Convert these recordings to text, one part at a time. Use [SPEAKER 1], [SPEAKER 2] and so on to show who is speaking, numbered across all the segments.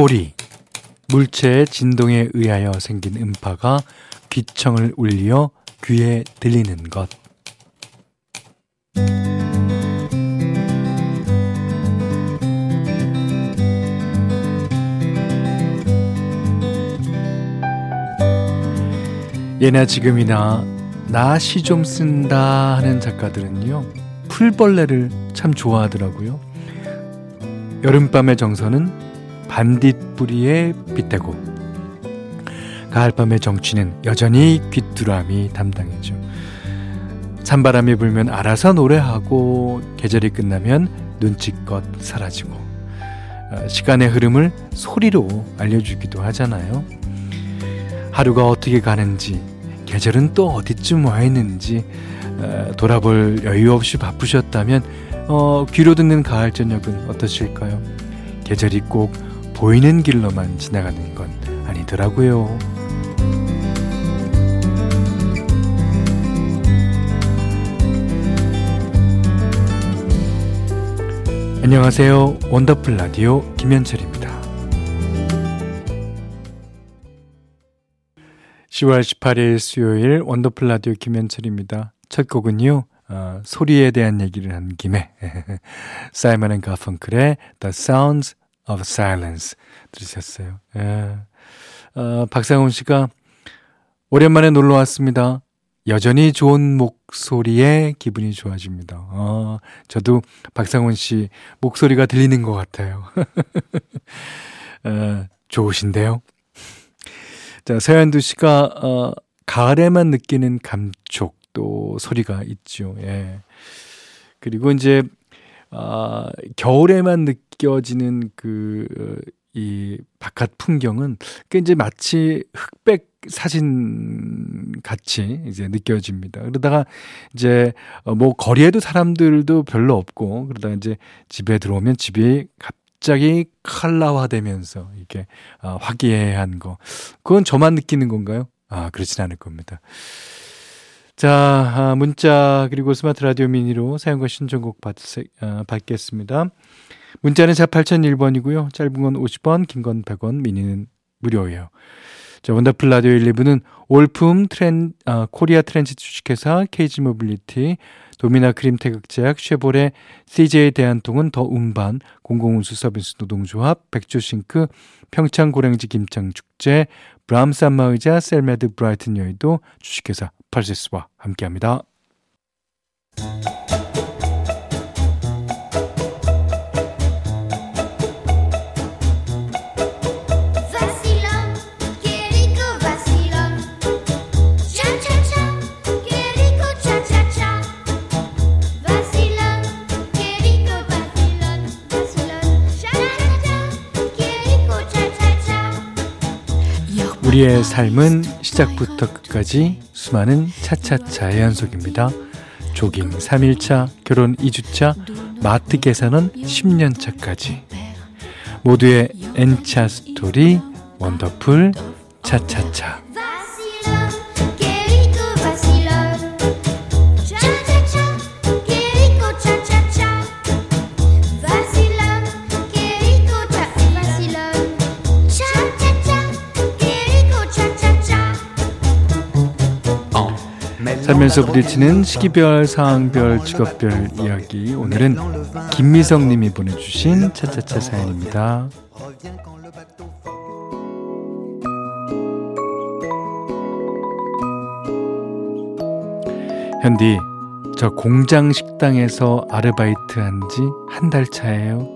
[SPEAKER 1] 소리, 물체의 진동에 의하여 생긴 음파가 귀청을 울려 귀에 들리는 것. 예나 지금이나 나 시 좀 쓴다 하는 작가들은요 풀벌레를 참 좋아하더라고요. 여름밤의 정서는 반딧불이에 빗대고 가을밤의 정취는 여전히 귀뚜라미 담당이죠. 찬바람이 불면 알아서 노래하고 계절이 끝나면 눈치껏 사라지고 어, 시간의 흐름을 소리로 알려주기도 하잖아요. 하루가 어떻게 가는지 계절은 또 어디쯤 와 있는지 어, 돌아볼 여유 없이 바쁘셨다면 어, 귀로 듣는 가을 저녁은 어떠실까요? 계절이 꼭 보이는 길로만 지나가는 건 아니더라고요. 안녕하세요. 원더풀 라디오 김현철입니다. 10월 18일 수요일 원더풀 라디오 김현철입니다. 첫 곡은요. 어, 소리에 대한 얘기를 한 김에 사이먼 앤 가펑클의 The Sounds of Silence 들으셨어요. 예. 어, 박상훈 씨가 오랜만에 놀러 왔습니다. 여전히 좋은 목소리에 기분이 좋아집니다. 어, 저도 박상훈 씨 목소리가 들리는 것 같아요. 어, 좋으신데요? 자, 서현두 씨가, 어, 가을에만 느끼는 감촉, 또 소리가 있죠. 예. 그리고 이제, 아, 겨울에만 느껴지는 그, 이 바깥 풍경은 그 이제 마치 흑백 사진 같이 이제 느껴집니다. 그러다가 이제 어, 뭐 거리에도 사람들도 별로 없고 그러다가 이제 집에 들어오면 집이 갑자기 칼라화되면서 이게 아, 화기애애한 거 그건 저만 느끼는 건가요? 아 그렇진 않을 겁니다. 자, 아, 문자 그리고 스마트 라디오 미니로 사연과 신청곡 받, 아, 받겠습니다. 문자는 샵 8001번이고요. 짧은 건 50원, 긴 건 100원, 미니는 무료예요. 자, 원더풀 라디오 1, 2부는 올품 트렌, 아, 코리아 트렌지 주식회사 KG 모빌리티, 도미나 크림 태극제약, 쉐보레, CJ 대한통운 더 운반, 공공운수 서비스 노동조합, 백조싱크, 평창 고랭지 김장 축제, 브람스 안마의자, 셀메드 브라이튼 여의도 주식회사 펄세스와 함께합니다. 우리의 삶은 시작부터 끝까지 수많은 차차차의 연속입니다. 조깅 3일차, 결혼 2주차, 마트 계산은 10년차까지. 모두의 N차 스토리, 원더풀, 차차차. 살면서 부딪히는 시기별, 상황별, 직업별 이야기. 오늘은 김미성 님이 보내주신 차차차 사연입니다. 현디, 저 공장 식당에서 아르바이트 한지 한 달 차예요.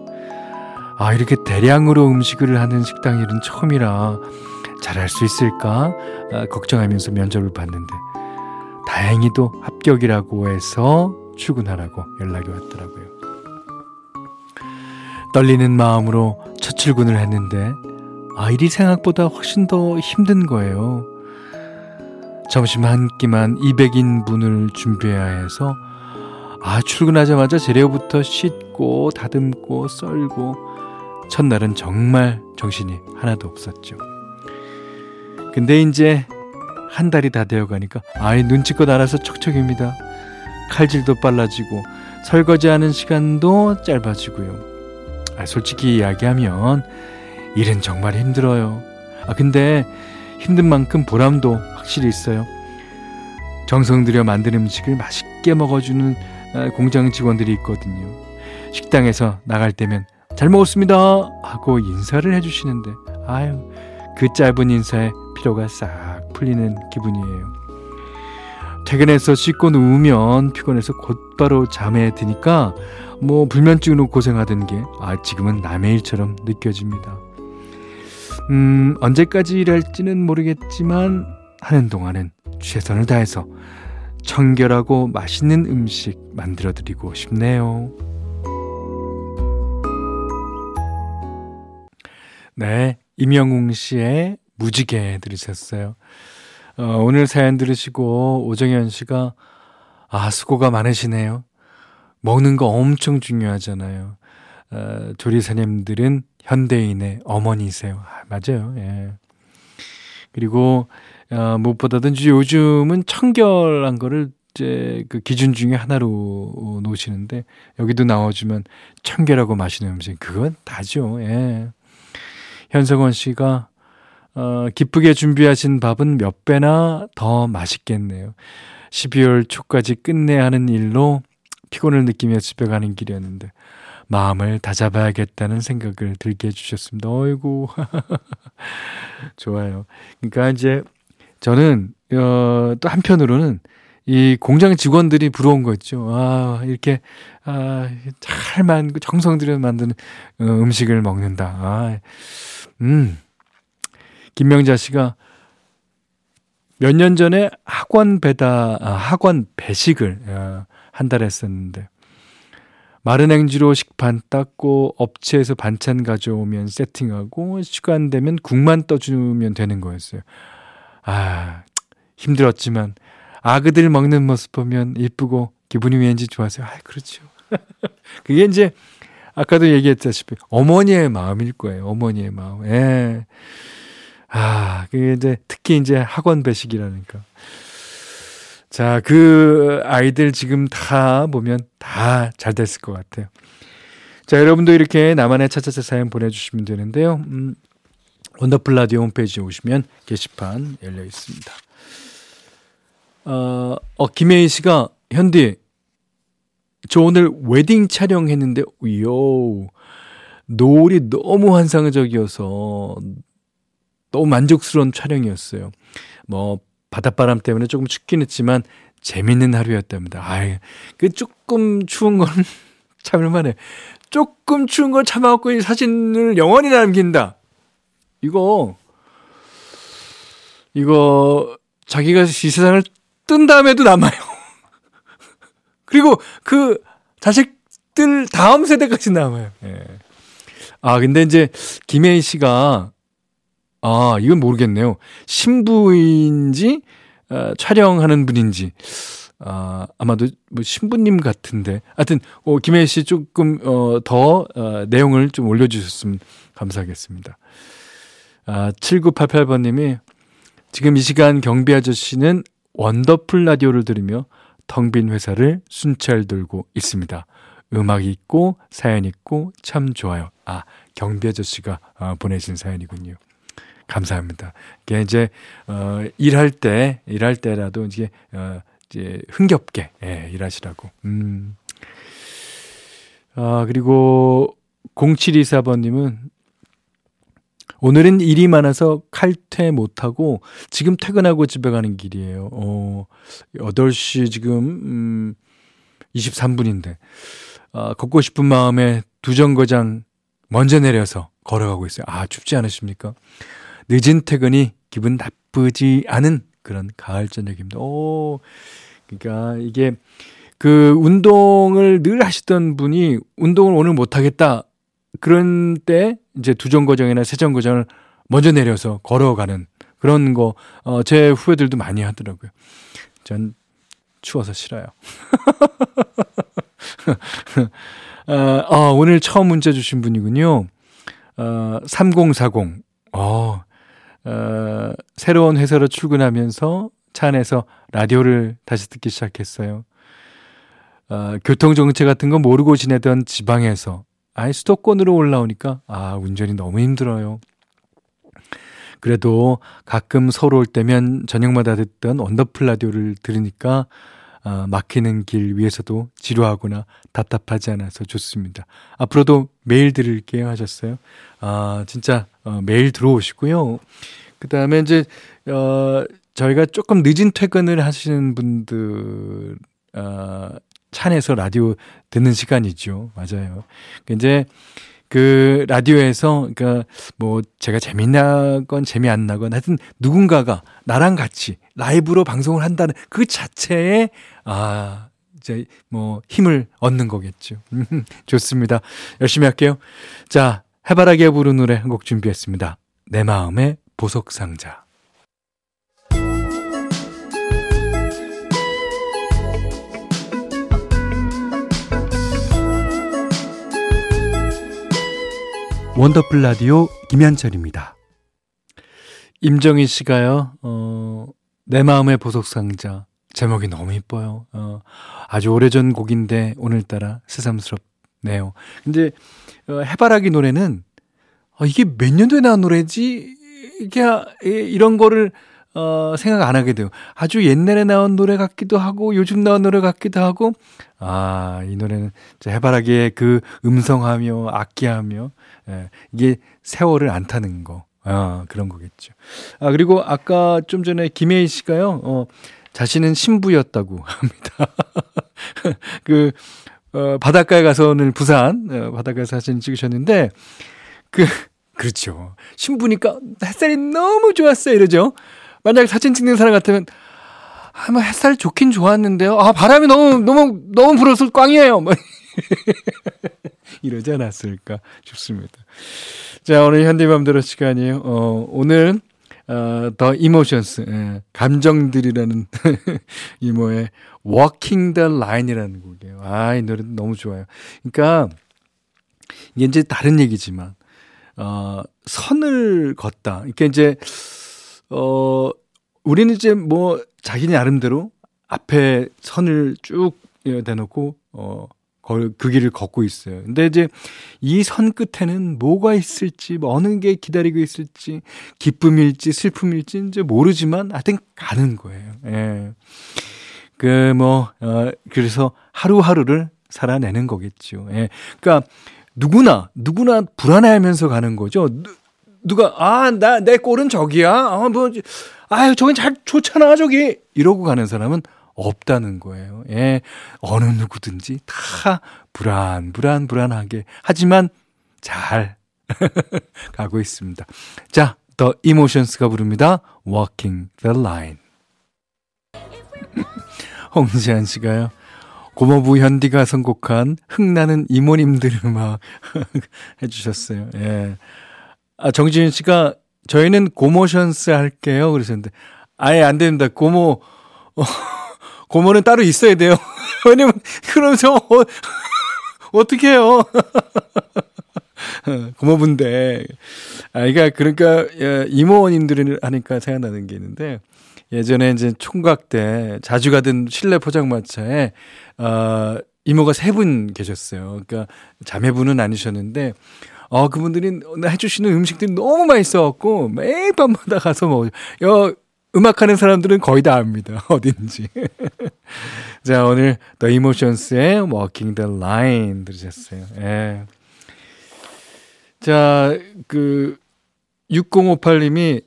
[SPEAKER 1] 아, 이렇게 대량으로 음식을 하는 식당 일은 처음이라 잘할 수 있을까? 아, 걱정하면서 면접을 봤는데 다행히도 합격이라고 해서 출근하라고 연락이 왔더라고요. 떨리는 마음으로 첫 출근을 했는데 아 일이 생각보다 훨씬 더 힘든 거예요. 점심 한 끼만 200인분을 준비해야 해서 아 출근하자마자 재료부터 씻고 다듬고 썰고 첫날은 정말 정신이 하나도 없었죠. 근데 이제 한 달이 다 되어 가니까 아이 눈치껏 알아서 척척입니다. 칼질도 빨라지고 설거지하는 시간도 짧아지고요. 아, 솔직히 이야기하면 일은 정말 힘들어요. 아, 근데 힘든 만큼 보람도 확실히 있어요. 정성 들여 만든 음식을 맛있게 먹어주는 아, 공장 직원들이 있거든요. 식당에서 나갈 때면 잘 먹었습니다 하고 인사를 해주시는데 아유 그 짧은 인사에 피로가 싹 풀리는 기분이에요. 퇴근해서 씻고 누우면 피곤해서 곧바로 잠에 드니까 뭐 불면증으로 고생하던 게 아, 지금은 남의 일처럼 느껴집니다. 음, 언제까지 일할지는 모르겠지만 하는 동안은 최선을 다해서 청결하고 맛있는 음식 만들어 드리고 싶네요. 네, 임영웅 씨의 무지개 들으셨어요. 어, 오늘 사연 들으시고 오정현 씨가 아 수고가 많으시네요. 먹는 거 엄청 중요하잖아요. 어, 조리사님들은 현대인의 어머니세요. 아, 맞아요. 예. 그리고 어, 무엇보다도 요즘은 청결한 거를 이제 그 기준 중에 하나로 놓으시는데 여기도 나와주면 청결하고 맛있는 음식 그건 다죠. 예. 현석원 씨가 어, 기쁘게 준비하신 밥은 몇 배나 더 맛있겠네요. 12월 초까지 끝내야 하는 일로 피곤을 느끼며 집에 가는 길이었는데 마음을 다잡아야겠다는 생각을 들게 해주셨습니다. 어이구. 좋아요. 그러니까 이제 저는, 어, 또 한편으로는 이 공장 직원들이 부러운 거 있죠. 아, 이렇게, 아, 잘 만, 정성 들여 만드는 어, 음식을 먹는다. 아, 음. 김명자 씨가 몇 년 전에 학원 배다, 아, 학원 배식을 어, 한달 했었는데, 마른 행주로 식판 닦고 업체에서 반찬 가져오면 세팅하고 시간 되면 국만 떠주면 되는 거였어요. 아, 힘들었지만 아그들 먹는 모습 보면 이쁘고 기분이 왠지 좋았어요. 아, 그렇죠. 그게 이제 아까도 얘기했다시피 어머니의 마음일 거예요. 어머니의 마음. 예. 아, 그게 이제 특히 이제 학원 배식이라니까. 자, 그 아이들 지금 다 보면 다 잘 됐을 것 같아요. 자, 여러분도 이렇게 나만의 차차차 사연 보내주시면 되는데요. 음, 원더풀 라디오 홈페이지에 오시면 게시판 열려 있습니다. 어, 어 김혜희 씨가 현디 저 오늘 웨딩 촬영했는데 요 노을이 너무 환상적이어서 너무 만족스러운 촬영이었어요. 뭐 바닷바람 때문에 조금 춥긴 했지만 재밌는 하루였답니다. 아이, 그 조금 추운 건 참을만해. 조금 추운 걸 참아갖고 이 사진을 영원히 남긴다. 이거, 이거, 자기가 이 세상을 뜬 다음에도 남아요. 그리고 그 자식들 다음 세대까지 남아요. 예. 아, 근데 이제 김혜희 씨가 아, 이건 모르겠네요. 신부인지 어, 촬영하는 분인지 아, 아마도 뭐 신부님 같은데. 하여튼 어, 김혜희 씨 조금 어, 더 어, 내용을 좀 올려 주셨으면 감사하겠습니다. 아, 7988번 님이 지금 이 시간 경비 아저씨는 원더풀 라디오를 들으며 텅 빈 회사를 순찰 돌고 있습니다. 음악 있고 사연 있고 참 좋아요. 아, 경비 아저씨가 어, 보내신 사연이군요. 감사합니다. 이게 이제 어 일할 때 일할 때라도 이제 어 이제 흥겹게 예, 일하시라고. 음. 아, 그리고 0724번 님은 오늘은 일이 많아서 칼퇴 못하고 지금 퇴근하고 집에 가는 길이에요. 어, 8시 지금, 음, 23분인데, 아, 걷고 싶은 마음에 두 정거장 먼저 내려서 걸어가고 있어요. 아, 춥지 않으십니까? 늦은 퇴근이 기분 나쁘지 않은 그런 가을 저녁입니다. 오, 그러니까 이게 그 운동을 늘 하시던 분이 운동을 오늘 못 하겠다. 그런 때 이제 두정거장이나 세정거장을 먼저 내려서 걸어가는 그런 거, 어, 제 후배들도 많이 하더라고요. 전 추워서 싫어요. 어, 어, 오늘 처음 문자 주신 분이군요. 어, 3040. 어, 어, 새로운 회사로 출근하면서 차 안에서 라디오를 다시 듣기 시작했어요. 어, 교통 정체 같은 거 모르고 지내던 지방에서 아이, 수도권으로 올라오니까, 아, 운전이 너무 힘들어요. 그래도 가끔 서울 올 때면 저녁마다 듣던 원더풀 라디오를 들으니까 아, 막히는 길 위에서도 지루하거나 답답하지 않아서 좋습니다. 앞으로도 매일 들을게요 하셨어요. 아, 진짜 어, 매일 들어오시고요. 그 다음에 이제, 어, 저희가 조금 늦은 퇴근을 하시는 분들, 어, 차 안에서 라디오 듣는 시간이죠. 맞아요. 이제 그 라디오에서 그러니까 뭐 제가 재미나건 재미 안 나건 하여튼 누군가가 나랑 같이 라이브로 방송을 한다는 그 자체에 아 이제 뭐 힘을 얻는 거겠죠. 좋습니다. 열심히 할게요. 자, 해바라기에 부른 노래 한 곡 준비했습니다. 내 마음의 보석 상자. 원더풀 라디오 김현철입니다. 임정희 씨가요, 어, 내 마음의 보석상자. 제목이 너무 이뻐요. 어, 아주 오래전 곡인데 오늘따라 새삼스럽네요. 근데, 어, 해바라기 노래는, 어, 이게 몇 년도에 나온 노래지? 이게, 이런 거를, 어, 생각 안 하게 돼요. 아주 옛날에 나온 노래 같기도 하고, 요즘 나온 노래 같기도 하고, 아, 이 노래는 해바라기의 그 음성하며, 악기하며, 예, 이게 세월을 안 타는 거. 아, 그런 거겠죠. 아, 그리고 아까 좀 전에 김혜희 씨가요, 어, 자신은 신부였다고 합니다. 그, 어, 바닷가에 가서 오늘 부산, 어, 바닷가에 사진 찍으셨는데, 그, 그렇죠. 신부니까 햇살이 너무 좋았어요. 이러죠. 만약 사진 찍는 사람 같으면, 아, 뭐 햇살 좋긴 좋았는데요. 아, 바람이 너무, 너무, 너무 불어서 꽝이에요. 뭐. 이러지 않았을까 싶습니다. 자, 오늘 현대맘대로 시간이에요. 어, 오늘, 어, 더 이모션스, 예, 감정들이라는 이모의 Walking the Line이라는 곡이에요. 아, 이 노래 너무 좋아요. 그러니까, 이게 이제 다른 얘기지만, 어, 선을 걷다. 이렇게 이제, 어, 우리는 이제 뭐, 자기 나름대로 앞에 선을 쭉 대놓고, 어, 그 길을 걷고 있어요. 근데 이제 이 선 끝에는 뭐가 있을지, 뭐 어느 게 기다리고 있을지, 기쁨일지, 슬픔일지 이제 모르지만 하여튼 가는 거예요. 예. 그, 뭐, 어, 그래서 하루하루를 살아내는 거겠죠. 예. 그러니까 누구나, 누구나 불안해 하면서 가는 거죠. 누, 누가, 아, 나, 내 꼴은 저기야? 아, 뭐, 아유, 저긴 잘 좋잖아, 저기. 이러고 가는 사람은 없다는 거예요. 예. 어느 누구든지 다 불안, 불안, 불안하게. 하지만 잘 가고 있습니다. 자, 더 이모션스가 부릅니다. Walking the Line. 홍지한 씨가요. 고모부 현디가 선곡한 흥나는 이모님들 음악 해주셨어요. 예. 아, 정지윤 씨가 저희는 고모션스 할게요. 그러셨는데, 아예 안 됩니다. 고모, 어, 고모는 따로 있어야 돼요. 왜냐면, 그러면서, 어, 어떻게 해요? 고모분데. 아, 그러니까, 그러니까, 이모님들을 하니까 생각나는 게 있는데, 예전에 이제 총각 때 자주 가던 실내 포장마차에, 어, 이모가 세 분 계셨어요. 그러니까 자매분은 아니셨는데, 어, 그분들이 해주시는 음식들이 너무 맛있어갖고 매일 밤마다 가서 먹어요. 음악하는 사람들은 거의 다 압니다. 어딘지. 자, 오늘 The Emotions의 Walking the Line 들으셨어요. 예. 자, 그, 6058님이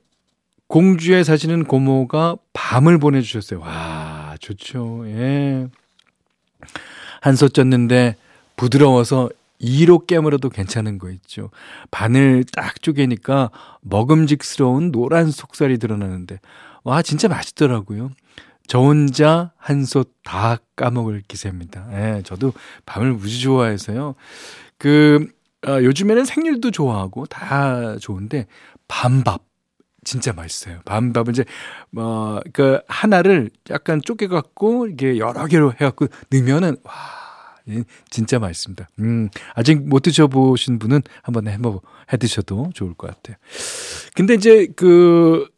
[SPEAKER 1] 공주에 사시는 고모가 밤을 보내주셨어요. 와, 좋죠. 예. 한솥 쪘는데 부드러워서 2로 깨물어도 괜찮은 거 있죠. 바늘 딱 쪼개니까 먹음직스러운 노란 속살이 드러나는데 와, 진짜 맛있더라고요. 저 혼자 한솥 다 까먹을 기세입니다. 예, 저도 밤을 무지 좋아해서요. 그, 어, 요즘에는 생일도 좋아하고 다 좋은데, 밤밥. 진짜 맛있어요. 밤밥은 이제, 뭐, 그, 하나를 약간 쪼개갖고, 이게 여러 개로 해갖고 넣으면은, 와, 진짜 맛있습니다. 음, 아직 못 드셔보신 분은 한번 해, 해 드셔도 좋을 것 같아요. 근데 이제 그,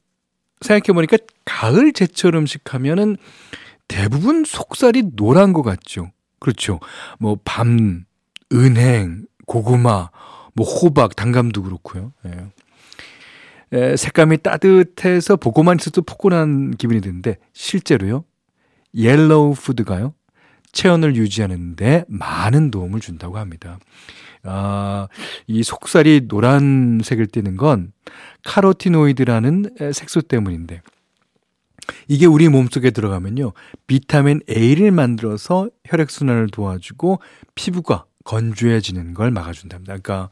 [SPEAKER 1] 생각해보니까 가을 제철 음식 하면은 대부분 속살이 노란 것 같죠. 그렇죠. 뭐, 밤, 은행, 고구마, 뭐 호박, 단감도 그렇고요. 예. 에, 색감이 따뜻해서 보고만 있어도 포근한 기분이 드는데 실제로요. yellow food가요. 체온을 유지하는데 많은 도움을 준다고 합니다. 아, 이 속살이 노란색을 띠는 건 카로티노이드라는 색소 때문인데 이게 우리 몸속에 들어가면요. 비타민 A를 만들어서 혈액순환을 도와주고 피부가 건조해지는 걸 막아준답니다. 그러니까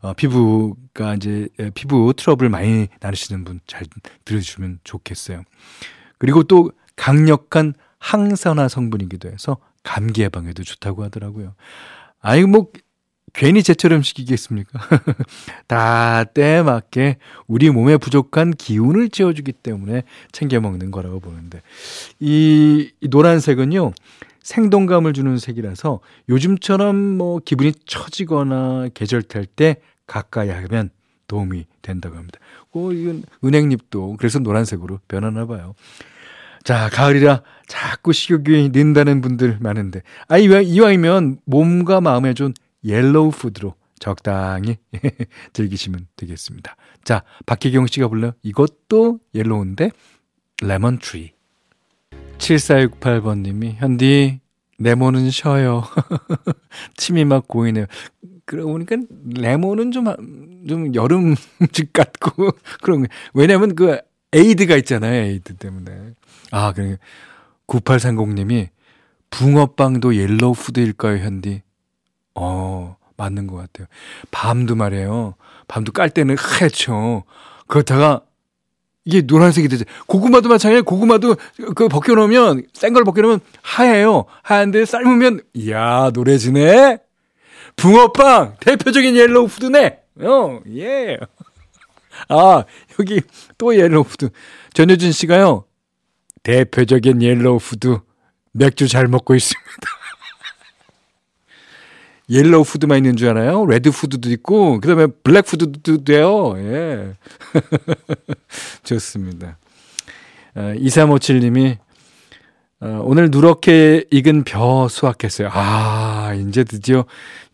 [SPEAKER 1] 어, 피부가 이제 피부 트러블 많이 나르시는 분 잘 들으시면 좋겠어요. 그리고 또 강력한 항산화 성분이기도 해서 감기 예방에도 좋다고 하더라고요. 아이 뭐 괜히 제철 음식이겠습니까? 다 때에 맞게 우리 몸에 부족한 기운을 채워주기 때문에 챙겨 먹는 거라고 보는데 이, 이 노란색은요 생동감을 주는 색이라서 요즘처럼 뭐 기분이 처지거나 계절 탈 때 가까이 하면 도움이 된다고 합니다. 어, 이건 은행잎도 그래서 노란색으로 변하나 봐요. 자, 가을이라 자꾸 식욕이 는다는 분들 많은데, 아, 이왕이면 몸과 마음에 좀 yellow food로 적당히 즐기시면 되겠습니다. 자, 박혜경 씨가 불러 이것도 yellow인데, Lemon Tree. 7468번님이, 현디, 레몬은 쉬어요. 침이 막 고이네요. 그러고 보니까 레몬은 좀, 좀 여름 집 같고, 그런 게. 왜냐면 그 에이드가 있잖아요. 에이드 때문에. 아, 그래. 9830님이 붕어빵도 yellow food일까요, 현디? 어, 맞는 것 같아요. 밤도 말이에요. 밤도 깔 때는 하얗죠. 그렇다가 이게 노란색이 되죠. 고구마도 마찬가지예요. 고구마도 그 벗겨놓으면, 생 걸 벗겨놓으면 하얘요. 하얀데 삶으면, 이야, 노래지네? 붕어빵! 대표적인 yellow food네! 어, 예. 아, 여기 또 yellow food. 전효진 씨가요, 대표적인 yellow food. 맥주 잘 먹고 있습니다. yellow food만 있는 줄 알아요? red food도 있고, 그 다음에 black food도 돼요. 예. 좋습니다. 어, 2357님이, 어, 오늘 누렇게 익은 벼 수확했어요. 아, 이제 드디어,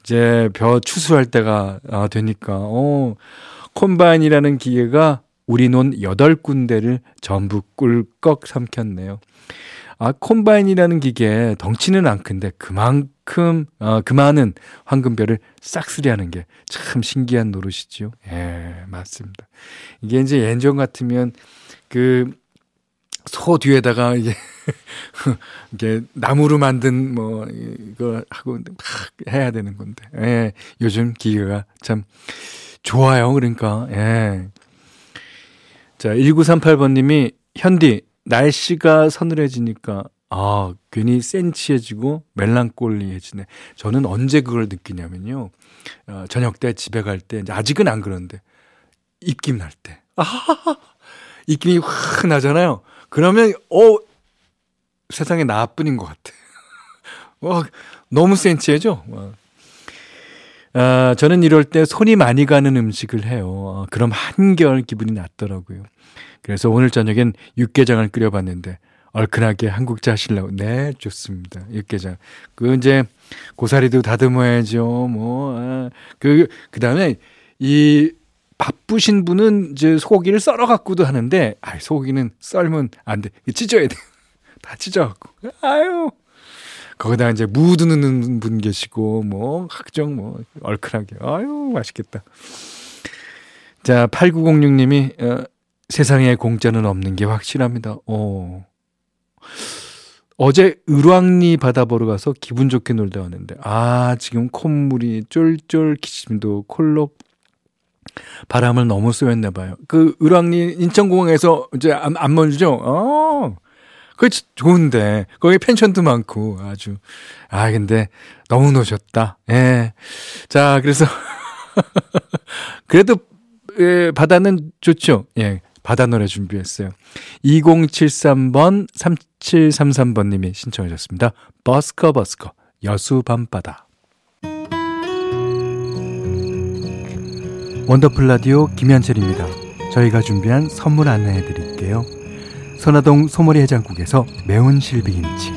[SPEAKER 1] 이제 벼 추수할 때가 아, 되니까, 어, 콤바인이라는 기계가 우리 논 8군데를 전부 꿀꺽 삼켰네요. 아, 콤바인이라는 기계 덩치는 안 큰데 그만큼 어, 그 많은 황금별을 싹쓸이하는 게 참 신기한 노릇이지요. 예, 맞습니다. 이게 이제 예전 같으면 그 소 뒤에다가 이게 이게 나무로 만든 뭐 이거 하고 막 해야 되는 건데. 예, 요즘 기계가 참 좋아요. 그러니까 예. 자, 1938번 님이 현디 날씨가 서늘해지니까 아, 괜히 센치해지고 멜랑꼴리해지네. 저는 언제 그걸 느끼냐면요. 어, 저녁 때 집에 갈 때, 아직은 안 그런데, 입김 날 때. 아, 입김이 확 나잖아요. 그러면, 어, 세상에 나뿐인 것 같아. 와, 너무 센치해져. 와. 아, 저는 이럴 때 손이 많이 가는 음식을 해요. 그럼 한결 기분이 낫더라고요. 그래서 오늘 저녁엔 육개장을 끓여봤는데 얼큰하게 한국자 하실라고. 네, 좋습니다. 육개장. 그 이제 고사리도 다듬어야죠. 뭐, 아, 그, 그 다음에 이 바쁘신 분은 이제 소고기를 썰어 갖고도 하는데, 아, 소고기는 썰면 안 돼. 찢어야 돼. 다 찢어 갖고. 아유. 거기다 이제 무드 넣는 분 계시고, 뭐, 각종 뭐, 얼큰하게. 아유, 맛있겠다. 자, 8906님이, 어, 세상에 공짜는 없는 게 확실합니다. 어. 어제 을왕리 바다 보러 가서 기분 좋게 놀다 왔는데, 아, 지금 콧물이 쫄쫄 기침도 콜록 바람을 너무 쏘였나 봐요. 그 을왕리 인천공항에서 이제 안, 안 멀죠? 어. 그 좋은데 거기 펜션도 많고 아주 아 근데 너무 노셨다. 예. 자 그래서 그래도 예, 바다는 좋죠. 예. 바다 노래 준비했어요. 2073번 3733번 님이 신청하셨습니다. 버스커 버스커 여수 밤바다. 원더풀 라디오 김현철입니다. 저희가 준비한 선물 안내해 드릴게요. 선화동 소머리 해장국에서 매운 실비김치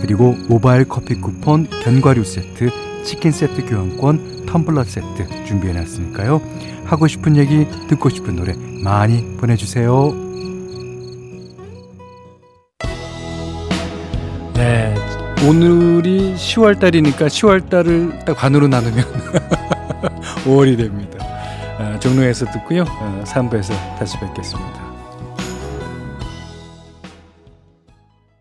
[SPEAKER 1] 그리고 모바일 커피 쿠폰 견과류 세트 치킨 세트 교환권 텀블러 세트 준비해 놨으니까요. 하고 싶은 얘기, 듣고 싶은 노래 많이 보내주세요. 네. 오늘이 10월 달이니까 10월 달을 딱 반으로 나누면 5월이 됩니다. 아, 종로에서 듣고요. 어, 3부에서 다시 뵙겠습니다.